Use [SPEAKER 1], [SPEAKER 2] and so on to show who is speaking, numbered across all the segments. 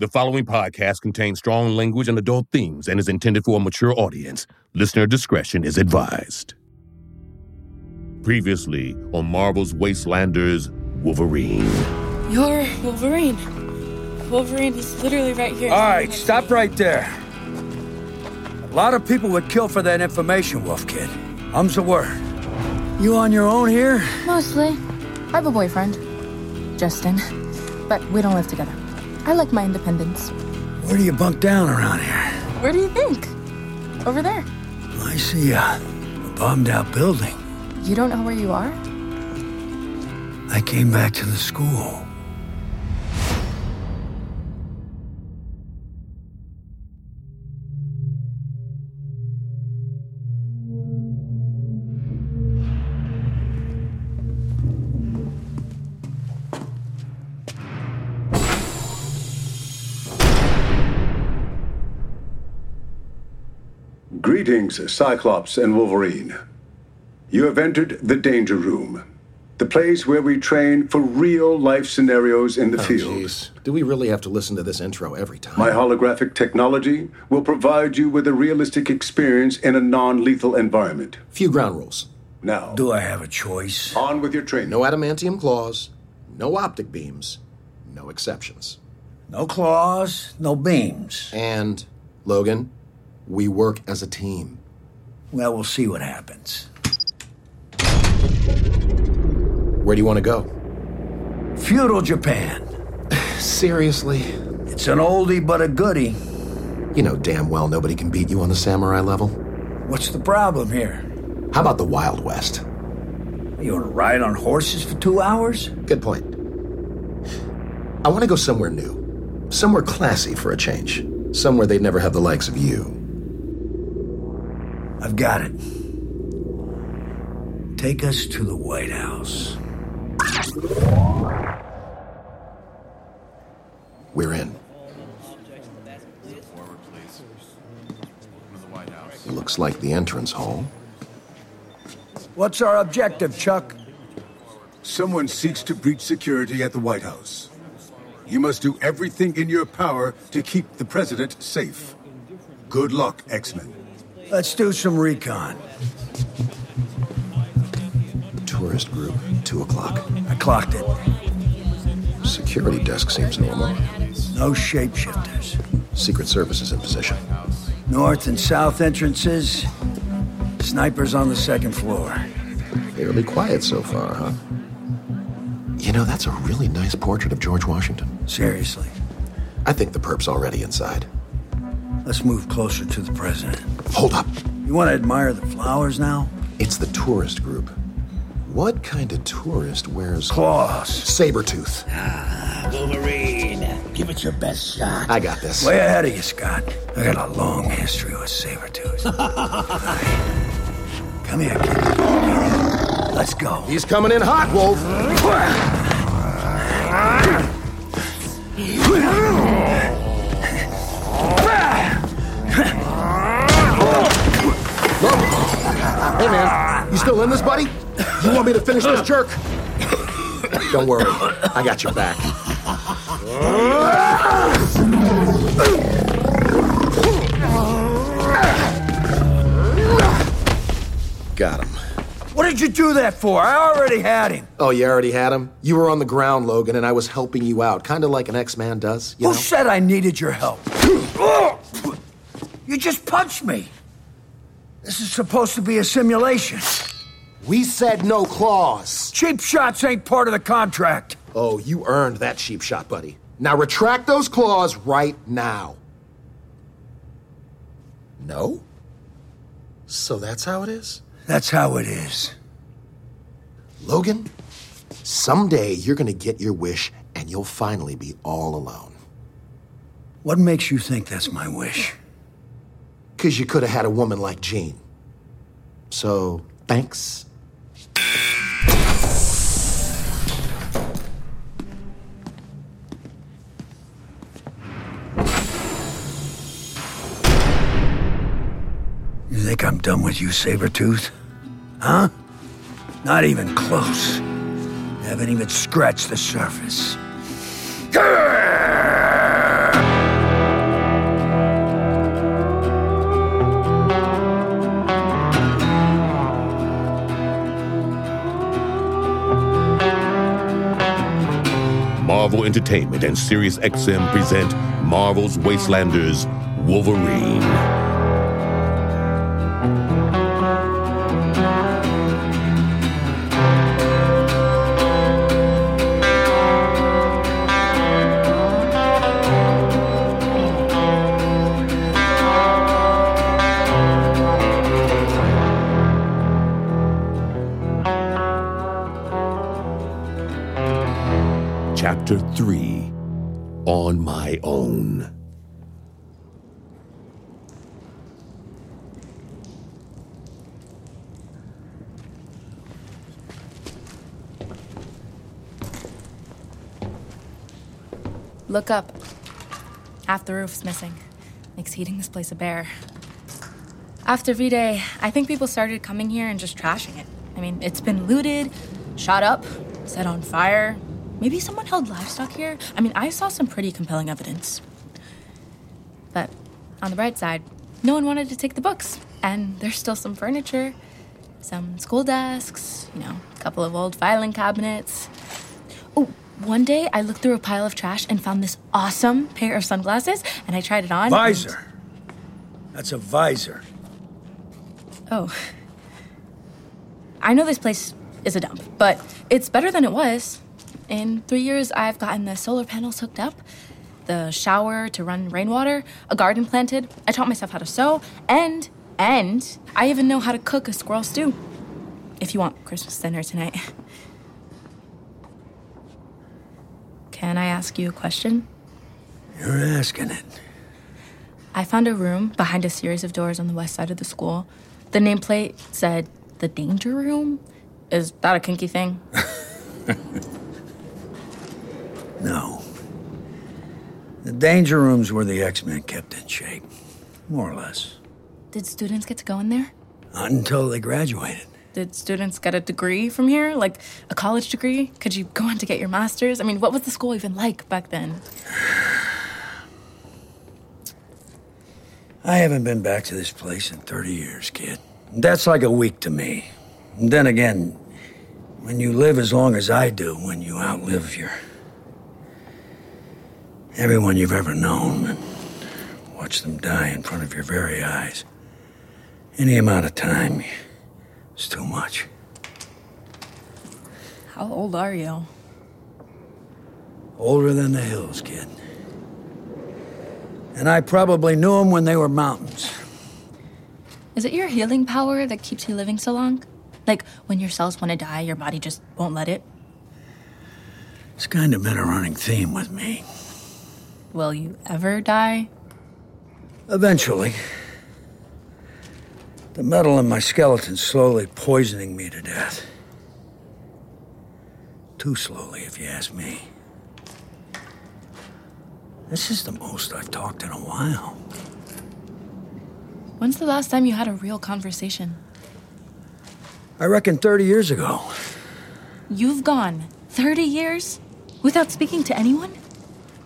[SPEAKER 1] The following podcast contains strong language and adult themes and is intended for a mature audience. Listener discretion is advised. Previously on Marvel's Wastelanders Wolverine.
[SPEAKER 2] You're Wolverine. Wolverine is literally right here.
[SPEAKER 3] All right, stop right there. A lot of people would kill for that information, Wolf Kid. Um's the word. You on your own here?
[SPEAKER 4] Mostly. I have a boyfriend, Justin, but we don't live together. I like my independence.
[SPEAKER 3] Where do you bunk down around here?
[SPEAKER 4] Where do you think? Over there.
[SPEAKER 3] I see a, bombed out building.
[SPEAKER 4] You don't know where you are?
[SPEAKER 3] I came back to the school.
[SPEAKER 5] Greetings, Cyclops and Wolverine. You have entered the Danger Room, the place where we train for real life scenarios in the
[SPEAKER 6] Oh,
[SPEAKER 5] field.
[SPEAKER 6] jeez. Do we really have to listen to this intro every time?
[SPEAKER 5] My holographic technology will provide you with a realistic experience in a non lethal environment.
[SPEAKER 6] Few ground rules.
[SPEAKER 5] Now,
[SPEAKER 3] Do I have a choice?
[SPEAKER 5] on with your training.
[SPEAKER 6] No adamantium claws, no optic beams, no exceptions.
[SPEAKER 3] No claws, no beams.
[SPEAKER 6] And, Logan, we work as a team.
[SPEAKER 3] Well, we'll see what happens.
[SPEAKER 6] Where do you want to go?
[SPEAKER 3] Feudal Japan.
[SPEAKER 6] Seriously?
[SPEAKER 3] It's an oldie but a goodie.
[SPEAKER 6] You know damn well nobody can beat you on the samurai level.
[SPEAKER 3] What's the problem here?
[SPEAKER 6] How about the Wild West?
[SPEAKER 3] You want to ride on horses for two hours?
[SPEAKER 6] Good point. I want to go somewhere new, somewhere classy for a change, somewhere they'd never have the likes of you.
[SPEAKER 3] I've got it. Take us to the White House.
[SPEAKER 6] We're in. Looks like the entrance hall.
[SPEAKER 3] What's our objective, Chuck?
[SPEAKER 7] Someone seeks to breach security at the White House. You must do everything in your power to keep the president safe. Good luck, X-Men.
[SPEAKER 3] Let's do some recon.
[SPEAKER 6] Tourist group, 2 o'clock.
[SPEAKER 3] I clocked it.
[SPEAKER 6] Security desk seems normal.
[SPEAKER 3] No shapeshifters.
[SPEAKER 6] Secret Service is in position.
[SPEAKER 3] North and south entrances. Snipers on the second floor.
[SPEAKER 6] Fairly quiet so far, huh? You know, that's a really nice portrait of George Washington.
[SPEAKER 3] Seriously.
[SPEAKER 6] I think the perp's already inside.
[SPEAKER 3] Let's move closer to the president.
[SPEAKER 6] Hold up.
[SPEAKER 3] You want to admire the flowers now?
[SPEAKER 6] It's the tourist group. What kind of tourist wears
[SPEAKER 3] Claws.
[SPEAKER 6] Sabretooth?
[SPEAKER 3] Ah, Wolverine. Give it your best shot.
[SPEAKER 6] I got this.
[SPEAKER 3] Way ahead of you, Scott. I got a long history with Sabretooth. Come here, kid. Let's go.
[SPEAKER 6] He's coming in hot, Wolf. Hey, man. You still in this, buddy? You want me to finish this jerk? Don't worry. I got your back. Got him.
[SPEAKER 3] What did you do that for? I already had him.
[SPEAKER 6] Oh, you already had him? You were on the ground, Logan, and I was helping you out, kind of like an X-Man does, you
[SPEAKER 3] Who
[SPEAKER 6] know?
[SPEAKER 3] said I needed your help? you just punched me. This is supposed to be a simulation.
[SPEAKER 6] We said no claws.
[SPEAKER 3] Cheap shots ain't part of the contract.
[SPEAKER 6] Oh, you earned that cheap shot, buddy. Now retract those claws right now. No? So that's how it is?
[SPEAKER 3] That's how it is.
[SPEAKER 6] Logan, someday you're gonna get your wish and you'll finally be all alone.
[SPEAKER 3] What makes you think that's my wish?
[SPEAKER 6] Because you could have had a woman like Jean. So, thanks.
[SPEAKER 3] You think I'm done with you, Sabretooth? Huh? Not even close. Haven't even scratched the surface.
[SPEAKER 1] Entertainment and Sirius XM present Marvel's Wastelanders Wolverine.
[SPEAKER 4] Look up. Half the roof's missing. Makes heating this place a bear. After V Day, I think people started coming here and just trashing it. I mean, it's been looted, shot up, set on fire. Maybe someone held livestock here. I mean, I saw some pretty compelling evidence. But on the bright side, no one wanted to take the books. And there's still some furniture, some school desks, you know, a couple of old filing cabinets. One day I looked through a pile of trash and found this awesome pair of sunglasses, and I tried it on. and-
[SPEAKER 3] Visor. That's a visor.
[SPEAKER 4] Oh. I know this place is a dump, but it's better than it was. In three years, I've gotten the solar panels hooked up, the shower to run rainwater, a garden planted. I taught myself how to sew, and, and I even know how to cook a squirrel stew. If you want Christmas dinner tonight. Can I ask you a question?
[SPEAKER 3] You're asking it.
[SPEAKER 4] I found a room behind a series of doors on the west side of the school. The nameplate said the danger room. Is that a kinky thing?
[SPEAKER 3] No. The danger rooms were the X-Men kept in shape. More or less.
[SPEAKER 4] Did students get to go in there?
[SPEAKER 3] Not until they graduated.
[SPEAKER 4] Did students get a degree from here? Like a college degree? Could you go on to get your master's? I mean, what was the school even like back then?
[SPEAKER 3] I haven't been back to this place in 30 years, kid. That's like a week to me. And then again, when you live as long as I do, when you outlive your. everyone you've ever known and watch them die in front of your very eyes, any amount of time is too much.
[SPEAKER 4] How old are you?
[SPEAKER 3] Older than the hills, kid. And I probably knew them when they were mountains.
[SPEAKER 4] Is it your healing power that keeps you living so long? Like when your cells want to die, your body just won't let it?
[SPEAKER 3] It's kind of been a running theme with me.
[SPEAKER 4] Will you ever die?
[SPEAKER 3] Eventually. The metal in my skeleton's slowly poisoning me to death. Too slowly, if you ask me. This is the most I've talked in a while.
[SPEAKER 4] When's the last time you had a real conversation?
[SPEAKER 3] I reckon 30 years ago.
[SPEAKER 4] You've gone 30 years without speaking to anyone?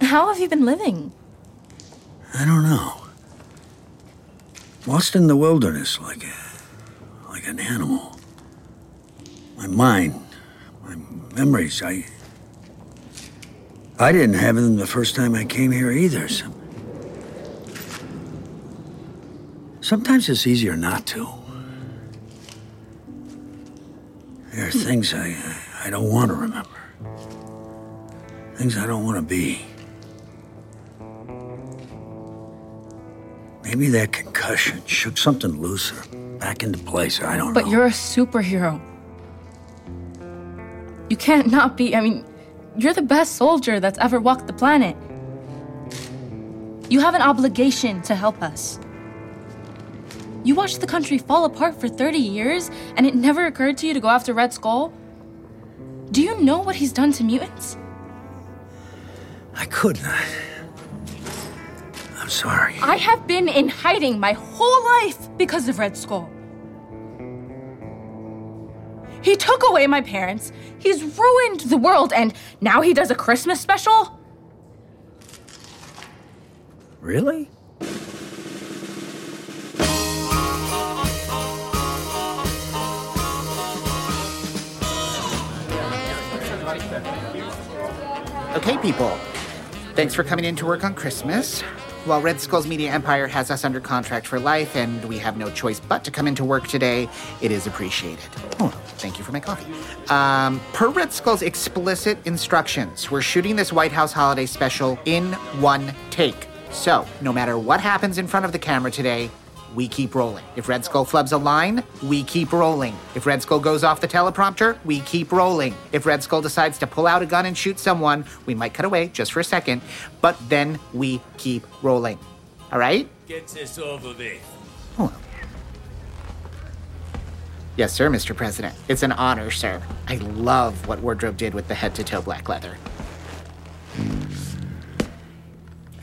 [SPEAKER 4] How have you been living?
[SPEAKER 3] I don't know. Lost in the wilderness like a, like an animal. My mind, my memories, I. I didn't have them the first time I came here either. Some, sometimes it's easier not to. There are things I, I don't want to remember. Things I don't want to be. Maybe that concussion shook something looser back into place. I don't
[SPEAKER 4] But
[SPEAKER 3] know.
[SPEAKER 4] But you're a superhero. You can't not be. I mean, you're the best soldier that's ever walked the planet. You have an obligation to help us. You watched the country fall apart for 30 years, and it never occurred to you to go after Red Skull? Do you know what he's done to mutants?
[SPEAKER 3] I couldn't. I... I'm sorry.
[SPEAKER 4] I have been in hiding my whole life because of Red Skull. He took away my parents, he's ruined the world, and now he does a Christmas special?
[SPEAKER 3] Really?
[SPEAKER 8] Okay, people. Thanks for coming in to work on Christmas. While Red Skull's media empire has us under contract for life and we have no choice but to come into work today, it is appreciated. Oh, thank you for my coffee. Um, per Red Skull's explicit instructions, we're shooting this White House holiday special in one take. So, no matter what happens in front of the camera today, we keep rolling. If Red Skull flubs a line, we keep rolling. If Red Skull goes off the teleprompter, we keep rolling. If Red Skull decides to pull out a gun and shoot someone, we might cut away just for a second, but then we keep rolling. All right?
[SPEAKER 9] Get this over with.
[SPEAKER 8] Oh, yes, sir, Mr. President. It's an honor, sir. I love what Wardrobe did with the head to toe black leather.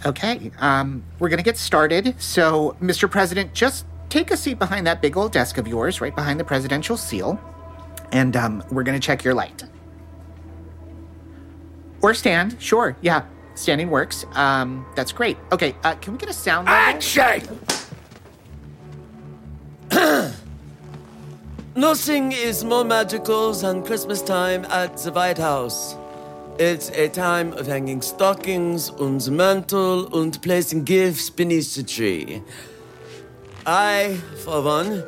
[SPEAKER 8] Okay, um, we're gonna get started. So, Mr. President, just take a seat behind that big old desk of yours, right behind the presidential seal, and um, we're gonna check your light. Or stand, sure, yeah, standing works. Um, that's great. Okay, uh, can we get a sound? level?
[SPEAKER 9] Action! Nothing is more magical than Christmas time at the White House. It's a time of hanging stockings the mantle and placing gifts beneath the tree. I, for one,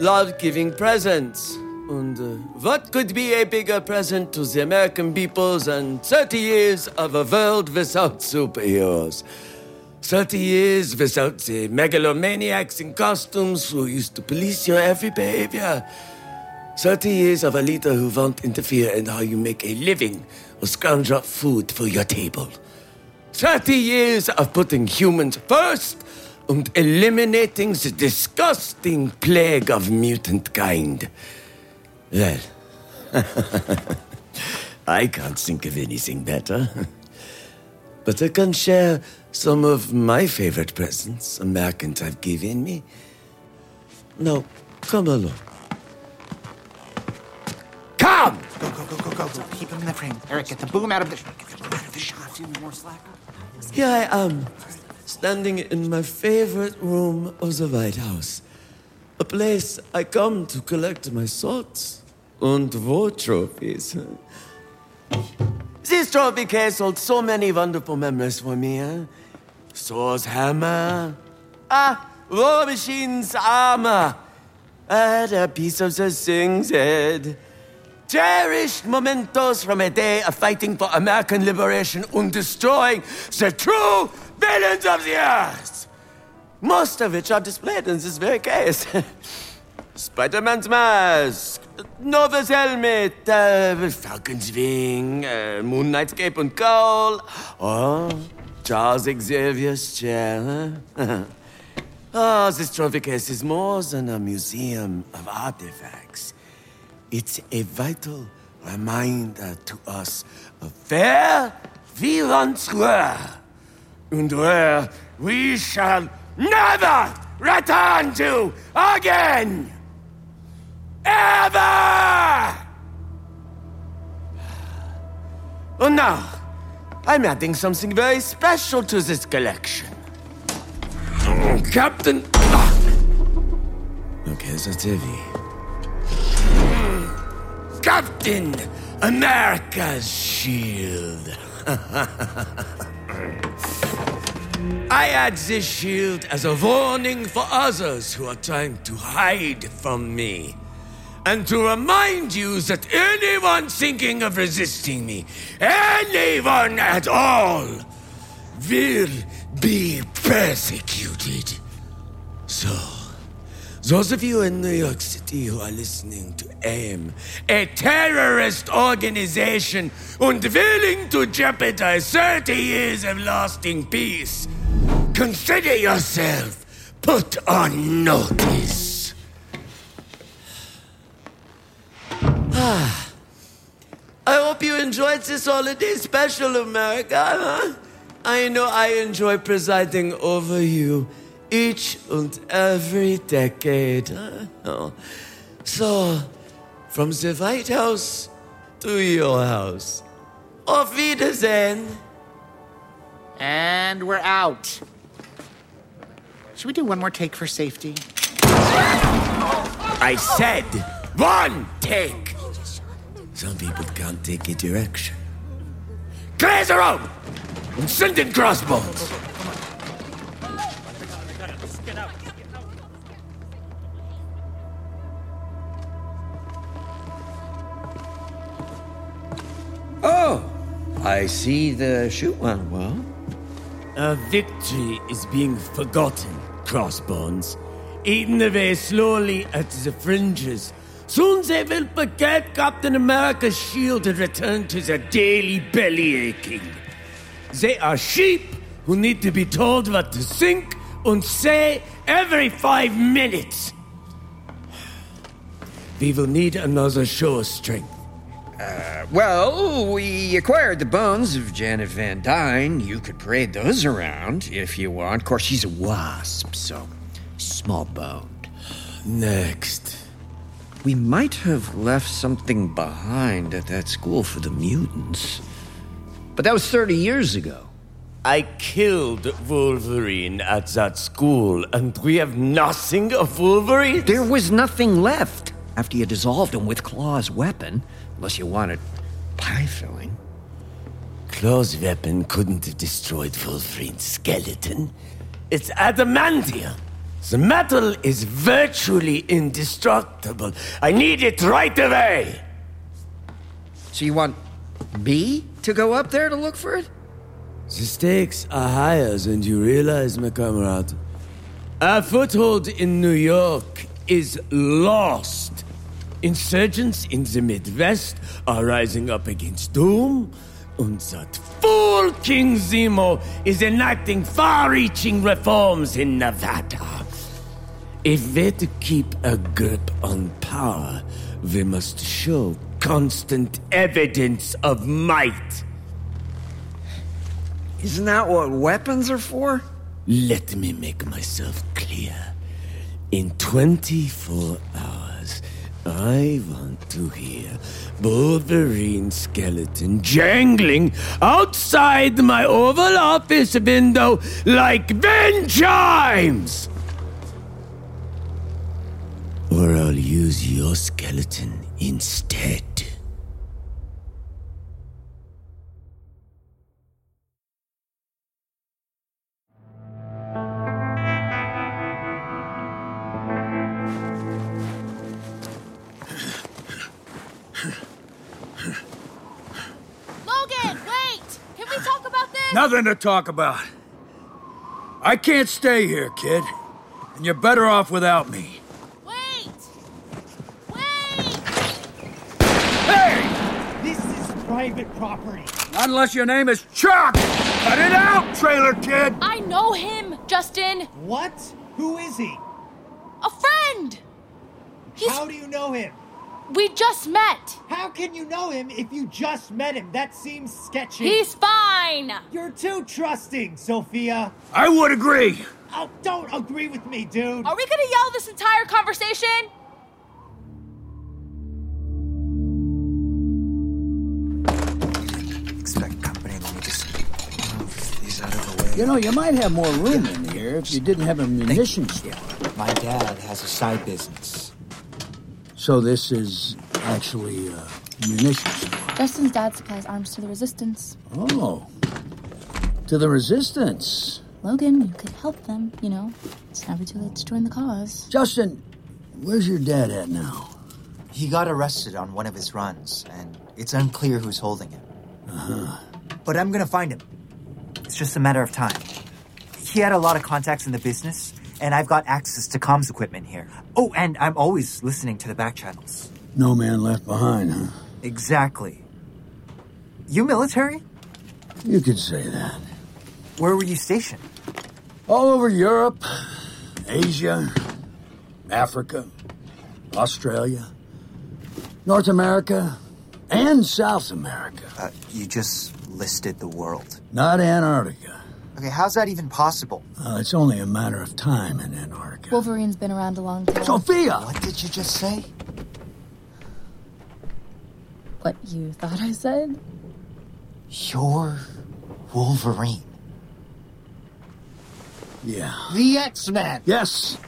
[SPEAKER 9] love giving presents. And uh, what could be a bigger present to the American people than 30 years of a world without superheroes? 30 years without the megalomaniacs in costumes who used to police your every behavior. 30 years of a leader who won't interfere in how you make a living or scrounge up food for your table. 30 years of putting humans first and eliminating the disgusting plague of mutant kind. Well, I can't think of anything better. But I can share some of my favorite presents Americans have given me. Now, come along.
[SPEAKER 8] Go, go. Keep him in the frame. Eric, get the boom out of the, get the boom out of the shot.
[SPEAKER 9] Here I am, standing in my favorite room of the White House. A place I come to collect my swords and war trophies. This trophy case holds so many wonderful memories for me. Eh? Thor's hammer. Ah, War Machine's armor. And a piece of the thing's head. Cherished mementos from a day of fighting for American liberation and destroying the true villains of the earth. Most of which are displayed in this very case. Spider-Man's mask, Nova's helmet, uh, Falcon's wing, uh, Moon Knight's cape and cowl, oh, Charles Xavier's chair. oh, this trophy case is more than a museum of artifacts. It's a vital reminder to us of where we once were, and where we shall never return to again! Ever! Oh, now, I'm adding something very special to this collection. Oh, Captain. Okay, that's heavy. Captain America's shield. I add this shield as a warning for others who are trying to hide from me. And to remind you that anyone thinking of resisting me, anyone at all, will be persecuted. So, those of you in New York City who are listening to AIM, a terrorist organization and willing to jeopardize 30 years of lasting peace, consider yourself put on notice. I hope you enjoyed this holiday special, America. I know I enjoy presiding over you each and every decade. huh? So, from the White House to your house. Auf Wiedersehen.
[SPEAKER 8] And we're out. Should we do one more take for safety?
[SPEAKER 9] I said one take. Some people can't take a direction. Clear the room! And send in crossbones!
[SPEAKER 10] I see the shoot went well.
[SPEAKER 9] A victory is being forgotten, Crossbones. Eaten away slowly at the fringes. Soon they will forget Captain America's shield and return to their daily belly aching. They are sheep who need to be told what to think and say every five minutes. We will need another show of strength.
[SPEAKER 10] Uh, well, we acquired the bones of Janet Van Dyne. You could parade those around if you want. Of course, she's a wasp, so small boned.
[SPEAKER 9] Next.
[SPEAKER 10] We might have left something behind at that school for the mutants. But that was 30 years ago.
[SPEAKER 9] I killed Wolverine at that school, and we have nothing of Wolverine?
[SPEAKER 10] There was nothing left after you dissolved him with Klaw's weapon, unless you wanted pie filling.
[SPEAKER 9] Klaw's weapon couldn't have destroyed Wolverine's skeleton. It's adamantium. The metal is virtually indestructible. I need it right away.
[SPEAKER 10] So you want me to go up there to look for it?
[SPEAKER 9] The stakes are higher than you realize, my comrade. Our foothold in New York is lost. Insurgents in the Midwest are rising up against Doom, and that fool King Zemo is enacting far reaching reforms in Nevada. If we're to keep a grip on power, we must show constant evidence of might.
[SPEAKER 10] Isn't that what weapons are for?
[SPEAKER 9] Let me make myself clear. In 24 hours, I want to hear Wolverine's skeleton jangling outside my Oval Office window like wind chimes! Or I'll use your skeleton instead.
[SPEAKER 3] Nothing to talk about. I can't stay here, kid. And you're better off without me.
[SPEAKER 2] Wait! Wait!
[SPEAKER 3] Hey!
[SPEAKER 11] This is private property.
[SPEAKER 3] Not unless your name is Chuck! Cut it out, trailer kid!
[SPEAKER 2] I know him, Justin!
[SPEAKER 11] What? Who is he?
[SPEAKER 2] A friend! He's.
[SPEAKER 11] How do you know him?
[SPEAKER 2] We just met!
[SPEAKER 11] How can you know him if you just met him? That seems sketchy.
[SPEAKER 2] He's fine!
[SPEAKER 11] You're too trusting, Sofia.
[SPEAKER 3] I would agree.
[SPEAKER 11] Oh, don't agree with me, dude.
[SPEAKER 2] Are we gonna yell this entire conversation?
[SPEAKER 12] Expect company. Let me just move these out of the way.
[SPEAKER 3] You know, you might have more room in here if you didn't have a munitions store.
[SPEAKER 12] My dad has a side business.
[SPEAKER 3] So this is actually a munitions.
[SPEAKER 4] Justin's dad supplies arms to the resistance.
[SPEAKER 3] Oh. To the resistance.
[SPEAKER 4] Logan, you could help them, you know. It's never too late to join the cause.
[SPEAKER 3] Justin, where's your dad at now?
[SPEAKER 12] He got arrested on one of his runs, and it's unclear who's holding him.
[SPEAKER 3] Uh-huh.
[SPEAKER 12] But I'm gonna find him. It's just a matter of time. He had a lot of contacts in the business, and I've got access to comms equipment here. Oh, and I'm always listening to the back channels.
[SPEAKER 3] No man left behind, huh?
[SPEAKER 12] Exactly. You military?
[SPEAKER 3] You could say that.
[SPEAKER 12] Where were you stationed?
[SPEAKER 3] All over Europe, Asia, Africa, Australia, North America, and South America.
[SPEAKER 12] Uh, you just listed the world.
[SPEAKER 3] Not Antarctica.
[SPEAKER 12] Okay, how's that even possible?
[SPEAKER 3] Uh, it's only a matter of time in Antarctica.
[SPEAKER 4] Wolverine's been around a long time.
[SPEAKER 3] Sofia!
[SPEAKER 12] What did you just say?
[SPEAKER 4] What you thought I said?
[SPEAKER 12] You're Wolverine.
[SPEAKER 3] Yeah.
[SPEAKER 11] The X-Men.
[SPEAKER 3] Yes.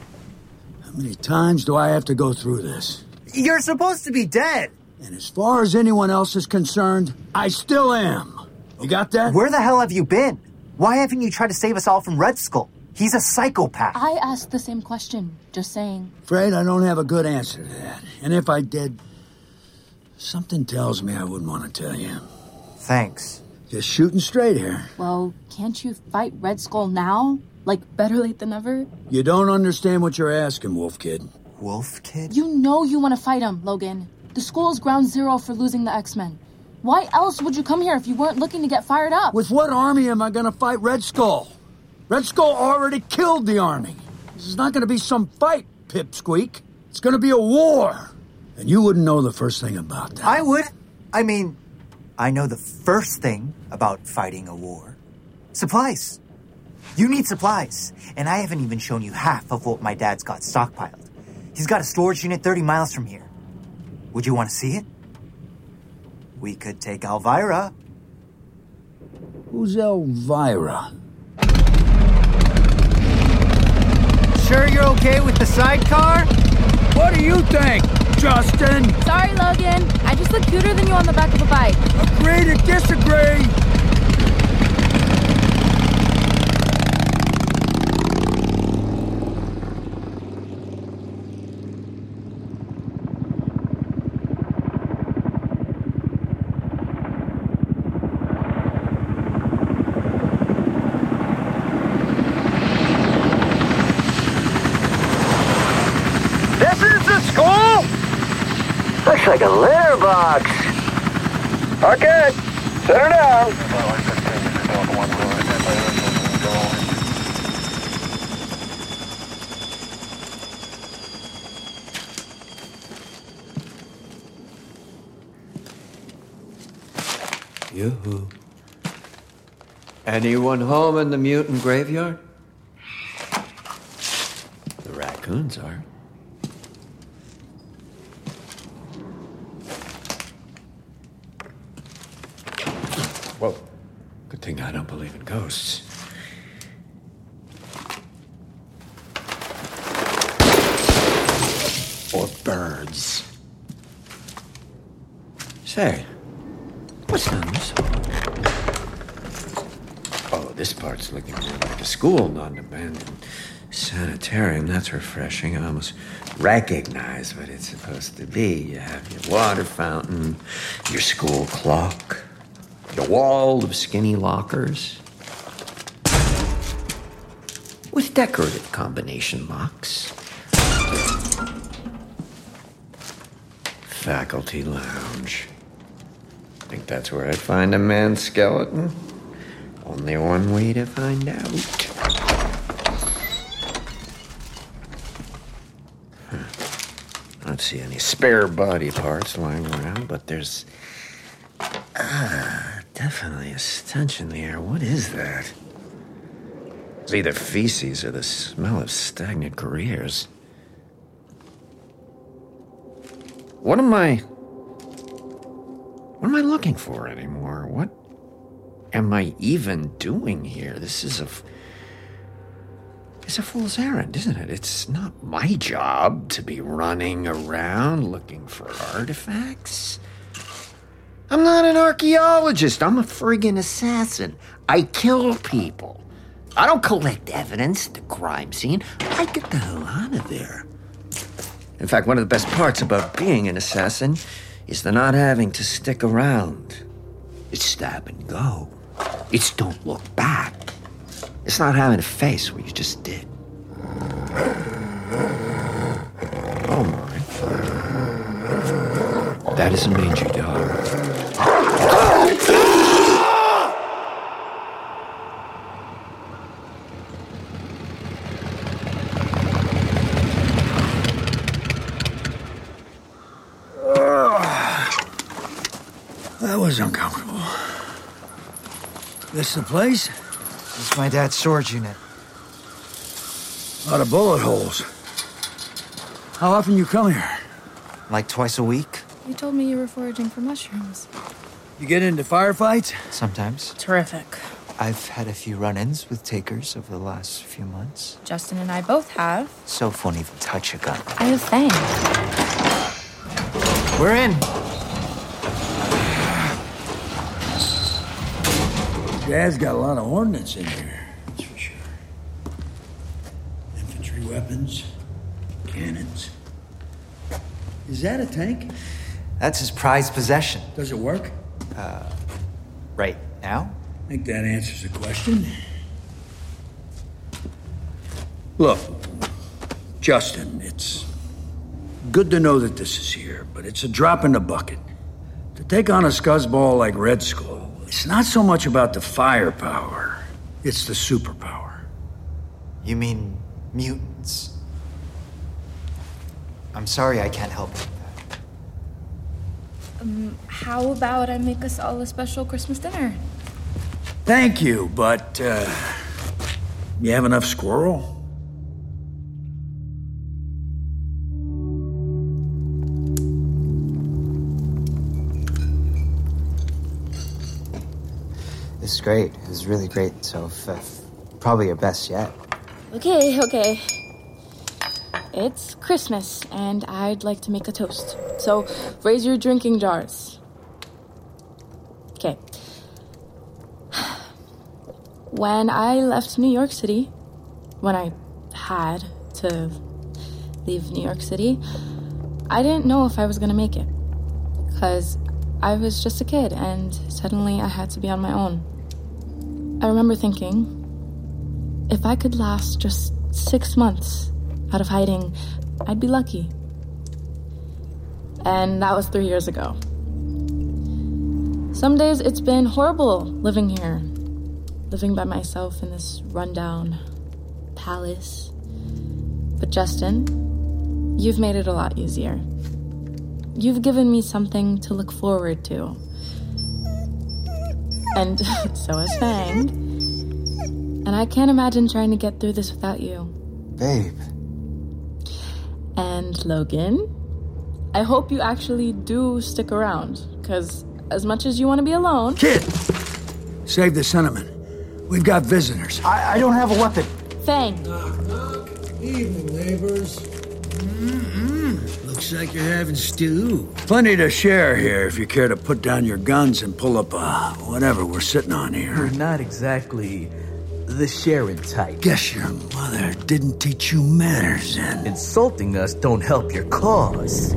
[SPEAKER 3] How many times do I have to go through this?
[SPEAKER 12] You're supposed to be dead.
[SPEAKER 3] And as far as anyone else is concerned, I still am. You got that?
[SPEAKER 12] Where the hell have you been? Why haven't you tried to save us all from Red Skull? He's a psychopath.
[SPEAKER 2] I asked the same question. Just saying.
[SPEAKER 3] Afraid I don't have a good answer to that. And if I did, something tells me I wouldn't want to tell you.
[SPEAKER 12] Thanks.
[SPEAKER 3] Just shooting straight here.
[SPEAKER 2] Well, can't you fight Red Skull now? Like, better late than never?
[SPEAKER 3] You don't understand what you're asking, Wolf Kid.
[SPEAKER 12] Wolf Kid?
[SPEAKER 2] You know you want to fight him, Logan. The school is ground zero for losing the X Men. Why else would you come here if you weren't looking to get fired up?
[SPEAKER 3] With what army am I going to fight Red Skull? Red Skull already killed the army. This is not going to be some fight, Pipsqueak. It's going to be a war. And you wouldn't know the first thing about that.
[SPEAKER 12] I would. I mean, I know the first thing about fighting a war supplies. You need supplies, and I haven't even shown you half of what my dad's got stockpiled. He's got a storage unit 30 miles from here. Would you want to see it? We could take Elvira.
[SPEAKER 3] Who's Elvira?
[SPEAKER 12] Sure you're okay with the sidecar?
[SPEAKER 3] What do you think, Justin?
[SPEAKER 2] Sorry, Logan. I just look cuter than you on the back of a bike.
[SPEAKER 3] Agree to disagree.
[SPEAKER 13] Like a litter box. Okay, set her down.
[SPEAKER 10] Yoo-hoo. Anyone home in the mutant graveyard? The raccoons are. Whoa. Good thing I don't believe in ghosts. Or birds. Say, what's down this? Oh, this part's looking more like a school, not an abandoned sanitarium. That's refreshing. I almost recognize what it's supposed to be. You have your water fountain, your school clock, your wall of skinny lockers with decorative combination locks. Faculty lounge. Think that's where I'd find a man's skeleton? Only one way to find out. Huh. I don't see any spare body parts lying around, but there's. Definitely a stench in the air. What is that? It's either feces or the smell of stagnant careers. What am I. What am I looking for anymore? What am I even doing here? This is a. It's a fool's errand, isn't it? It's not my job to be running around looking for artifacts. I'm not an archaeologist. I'm a friggin' assassin. I kill people. I don't collect evidence at the crime scene. I get the hell out of there. In fact, one of the best parts about being an assassin is the not having to stick around. It's stab and go. It's don't look back. It's not having to face what you just did. Oh my. That is a mangy dog.
[SPEAKER 3] That was uncomfortable. This the place?
[SPEAKER 12] It's my dad's storage unit.
[SPEAKER 3] A lot of bullet holes. How often you come here?
[SPEAKER 12] Like twice a week,
[SPEAKER 4] You told me you were foraging for mushrooms.
[SPEAKER 3] You get into firefights?
[SPEAKER 12] sometimes.
[SPEAKER 4] Terrific.
[SPEAKER 12] I've had a few run ins with takers over the last few months.
[SPEAKER 4] Justin and I both have.
[SPEAKER 12] Soph won't even touch a gun.
[SPEAKER 4] I have Fang.
[SPEAKER 12] We're in.
[SPEAKER 3] Dad's got a lot of ordnance in here, that's for sure. Infantry weapons, cannons. Is that a tank?
[SPEAKER 12] That's his prized possession.
[SPEAKER 3] Does it work?
[SPEAKER 12] Uh, right now?
[SPEAKER 3] I think that answers the question. Look, Justin, it's good to know that this is here, but it's a drop in the bucket. To take on a scuzzball like Red Skull, it's not so much about the firepower, it's the superpower.
[SPEAKER 12] You mean mutants? I'm sorry I can't help you.
[SPEAKER 14] Um, how about I make us all a special Christmas dinner?
[SPEAKER 3] Thank you, but, uh, you have enough squirrel?
[SPEAKER 12] Great. It was really great. So, f- f- probably your best yet.
[SPEAKER 4] Okay, okay. It's Christmas, and I'd like to make a toast. So raise your drinking jars. Okay. When I left New York City, when I had to leave New York City, I didn't know if I was gonna make it. Because I was just a kid, and suddenly I had to be on my own. I remember thinking, if I could last just six months out of hiding, I'd be lucky. And that was three years ago. Some days it's been horrible living here, living by myself in this rundown palace. But Justin, you've made it a lot easier. You've given me something to look forward to. And so has Fang. And I can't imagine trying to get through this without you.
[SPEAKER 12] Babe.
[SPEAKER 4] And Logan, I hope you actually do stick around, because as much as you want to be alone.
[SPEAKER 3] Kid! Save the sentiment. We've got visitors.
[SPEAKER 12] I, I don't have a weapon.
[SPEAKER 4] Fang. Knock, knock.
[SPEAKER 3] Evening, neighbors. Looks like you're having stew. Plenty to share here if you care to put down your guns and pull up uh, whatever we're sitting on here.
[SPEAKER 6] You're not exactly the sharing type.
[SPEAKER 3] Guess your mother didn't teach you manners then.
[SPEAKER 6] Insulting us don't help your cause.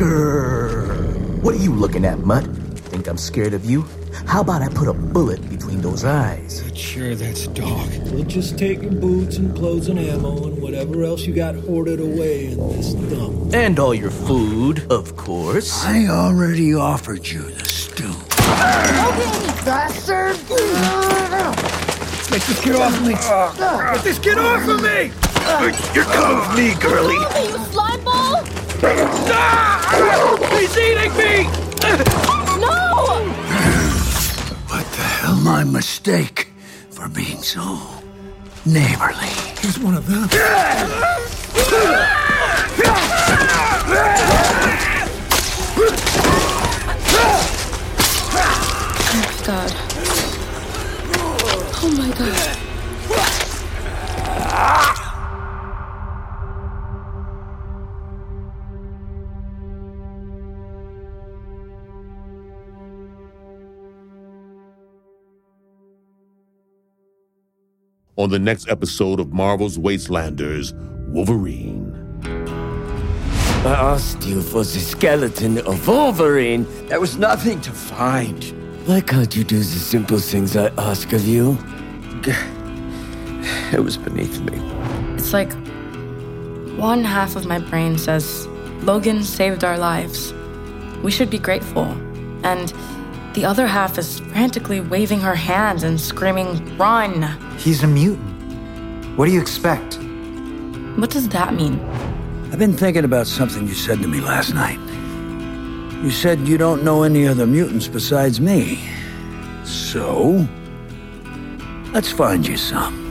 [SPEAKER 6] Grrr. What are you looking at, Mutt? Think I'm scared of you? How about I put a bullet between those eyes?
[SPEAKER 15] Sure, that's dog. We'll just take your boots and clothes and ammo and whatever else you got hoarded away in this dump.
[SPEAKER 6] And all your food, of course.
[SPEAKER 3] I already offered you the stew.
[SPEAKER 15] Okay, bastard! Get this kid off me! Get this kid off of me!
[SPEAKER 3] You're coming with me, girlie.
[SPEAKER 4] you slime ball!
[SPEAKER 15] Ah! He's eating me!
[SPEAKER 3] My mistake for being so neighborly.
[SPEAKER 15] He's one of them.
[SPEAKER 4] Oh my god. Oh my god.
[SPEAKER 1] On the next episode of Marvel's Wastelanders, Wolverine.
[SPEAKER 9] I asked you for the skeleton of Wolverine. There was nothing to find. Why can't you do the simple things I ask of you? It was beneath me.
[SPEAKER 14] It's like one half of my brain says, Logan saved our lives. We should be grateful. And the other half is frantically waving her hands and screaming, Run!
[SPEAKER 12] He's a mutant. What do you expect?
[SPEAKER 14] What does that mean?
[SPEAKER 3] I've been thinking about something you said to me last night. You said you don't know any other mutants besides me. So, let's find you some.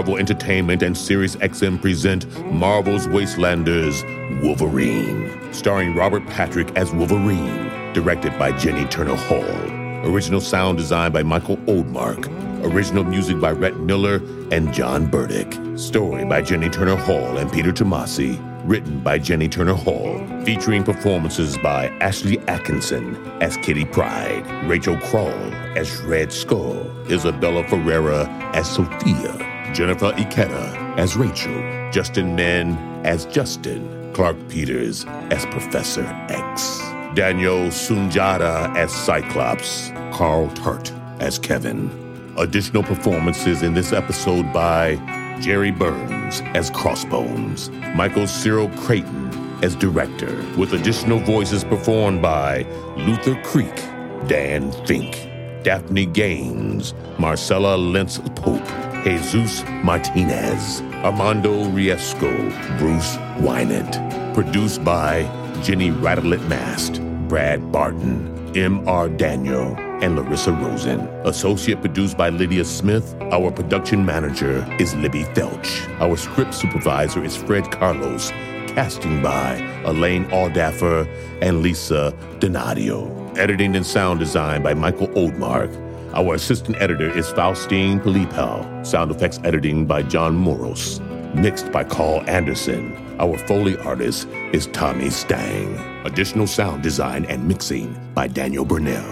[SPEAKER 1] Marvel Entertainment and Sirius XM present Marvel's Wastelanders Wolverine, starring Robert Patrick as Wolverine, directed by Jenny Turner Hall. Original sound design by Michael Odmark. Original music by Rhett Miller and John Burdick. Story by Jenny Turner Hall and Peter Tomasi. Written by Jenny Turner Hall. Featuring performances by Ashlie Atkinson as Kitty Pryde, Rachel Crowl as Red Skull, Isabella Ferreira as Sofia, Jennifer Ikeda as Rachel, Justin Min as Justin, Clarke Peters as Professor X, Daniel Sunjata as Cyclops, Carl Tart as Kevin. Additional performances in this episode by Jerry Burns as Crossbones, Michael Cyril Creighton as director, with additional voices performed by Luther Creek, Dan Fink, Daphne Gaines, Marcella Lentz Pope, Jesus Martinez, Armando Riesco, Bruce Wynant. Produced by Jenny Radelet Mast, Brad Barton, M.R. Daniel, and Larissa Rosen. Associate produced by Lydia Smith. Our production manager is Libby Felch. Our script supervisor is Fred Carlos. Casting by Elaine Aldaffer and Lisa Donadio. Editing and sound design by Michael Odmark. Our assistant editor is Faustine Pilipal. Sound effects editing by John Moros. Mixed by Carl Anderson. Our Foley artist is Tommy Stang. Additional sound design and mixing by Daniel Burnell.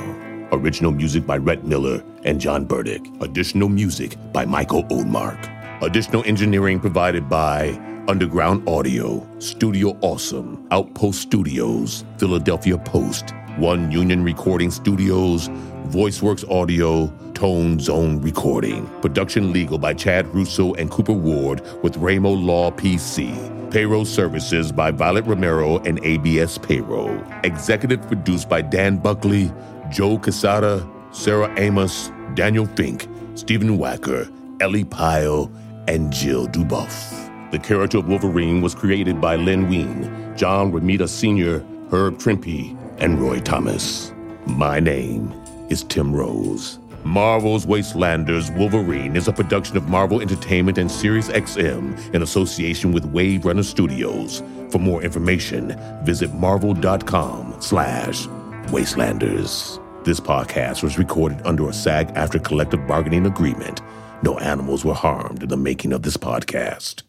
[SPEAKER 1] Original music by Rhett Miller and John Burdick. Additional music by Michael Odmark. Additional engineering provided by Underground Audio, Studio Awesome, Outpost Studios, Philadelphia Post, One Union Recording Studios, VoiceWorks Audio, Tone Zone Recording. Production legal by Chad Russo and Cooper Ward with Ramo Law PC. Payroll services by Violet Romero and ABS Payroll. Executive produced by Dan Buckley, Joe Quesada, Sarah Amos, Daniel Fink, Stephen Wacker, Ellie Pyle, and Jill Duboff. The character of Wolverine was created by Len Wein, John Romita Sr., Herb Trimpe, and Roy Thomas. My name is Tim Rose. Marvel's Wastelanders Wolverine is a production of Marvel Entertainment and Sirius XM in association with Wave Runner Studios. For more information, visit marvel.com slash wastelanders. This podcast was recorded under a SAG-AFTRA collective bargaining agreement. No animals were harmed in the making of this podcast.